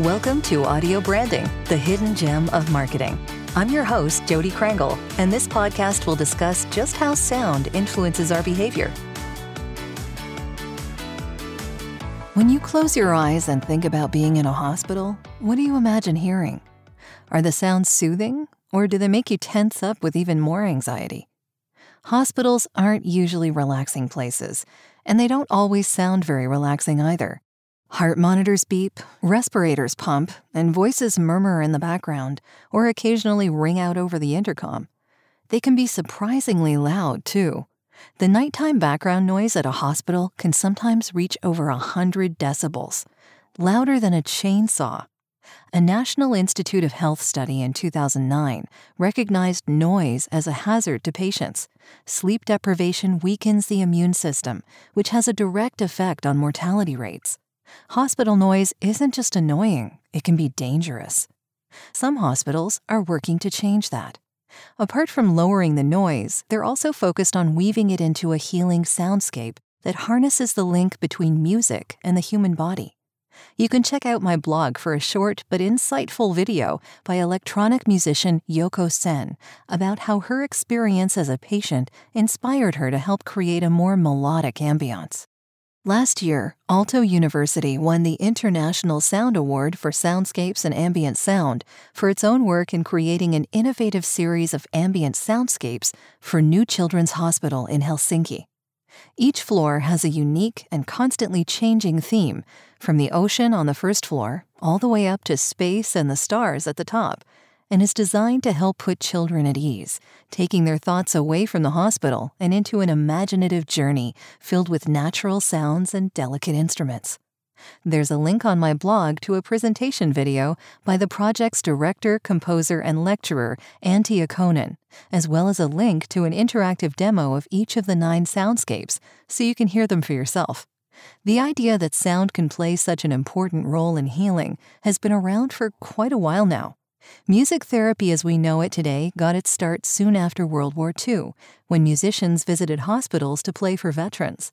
Welcome to Audio Branding, the hidden gem of marketing. I'm your host, Jodi Krangle, and this podcast will discuss just how sound influences our behavior. When you close your eyes and think about being in a hospital, what do you imagine hearing? Are the sounds soothing, or do they make you tense up with even more anxiety? Hospitals aren't usually relaxing places, and they don't always sound very relaxing either. Heart monitors beep, respirators pump, and voices murmur in the background or occasionally ring out over the intercom. They can be surprisingly loud, too. The nighttime background noise at a hospital can sometimes reach over 100 decibels, louder than a chainsaw. A National Institute of Health study in 2009 recognized noise as a hazard to patients. Sleep deprivation weakens the immune system, which has a direct effect on mortality rates. Hospital noise isn't just annoying, it can be dangerous. Some hospitals are working to change that. Apart from lowering the noise, they're also focused on weaving it into a healing soundscape that harnesses the link between music and the human body. You can check out my blog for a short but insightful video by electronic musician Yoko Sen about how her experience as a patient inspired her to help create a more melodic ambiance. Last year, Aalto University won the International Sound Award for Soundscapes and Ambient Sound for its own work in creating an innovative series of ambient soundscapes for New Children's Hospital in Helsinki. Each floor has a unique and constantly changing theme, from the ocean on the first floor all the way up to space and the stars at the top and is designed to help put children at ease, taking their thoughts away from the hospital and into an imaginative journey filled with natural sounds and delicate instruments. There's a link on my blog to a presentation video by the project's director, composer, and lecturer, Antti Okkonen, as well as a link to an interactive demo of each of the nine soundscapes so you can hear them for yourself. The idea that sound can play such an important role in healing has been around for quite a while now. Music therapy as we know it today got its start soon after World War II, when musicians visited hospitals to play for veterans.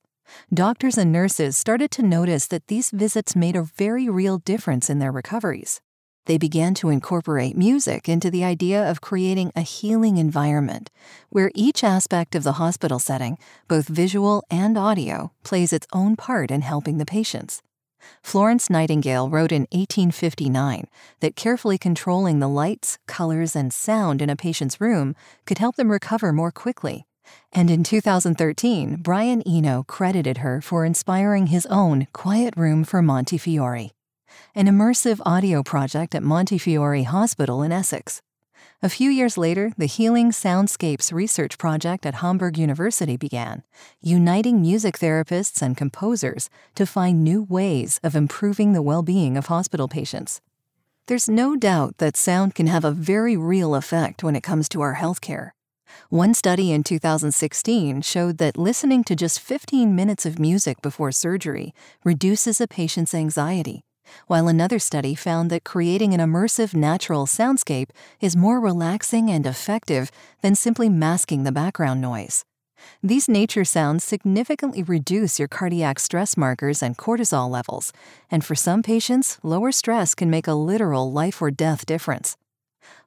Doctors and nurses started to notice that these visits made a very real difference in their recoveries. They began to incorporate music into the idea of creating a healing environment where each aspect of the hospital setting, both visual and audio, plays its own part in helping the patients. Florence Nightingale wrote in 1859 that carefully controlling the lights, colors, and sound in a patient's room could help them recover more quickly. And in 2013, Brian Eno credited her for inspiring his own Quiet Room for Montefiore, an immersive audio project at Montefiore Hospital in Essex. A few years later, the Healing Soundscapes research project at Hamburg University began, uniting music therapists and composers to find new ways of improving the well being of hospital patients. There's no doubt that sound can have a very real effect when it comes to our healthcare. One study in 2016 showed that listening to just 15 minutes of music before surgery reduces a patient's anxiety while another study found that creating an immersive natural soundscape is more relaxing and effective than simply masking the background noise. These nature sounds significantly reduce your cardiac stress markers and cortisol levels, and for some patients, lower stress can make a literal life or death difference.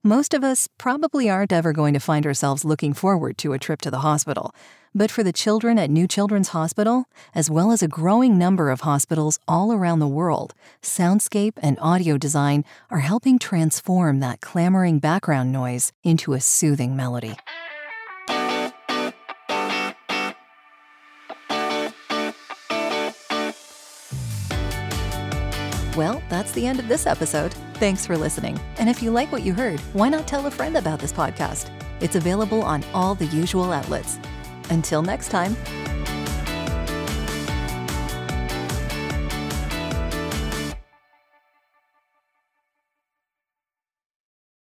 Most of us probably aren't ever going to find ourselves looking forward to a trip to the hospital, but for the children at New Children's Hospital, as well as a growing number of hospitals all around the world, soundscape and audio design are helping transform that clamoring background noise into a soothing melody. Well, that's the end of this episode. Thanks for listening. And if you like what you heard, why not tell a friend about this podcast? It's available on all the usual outlets. Until next time.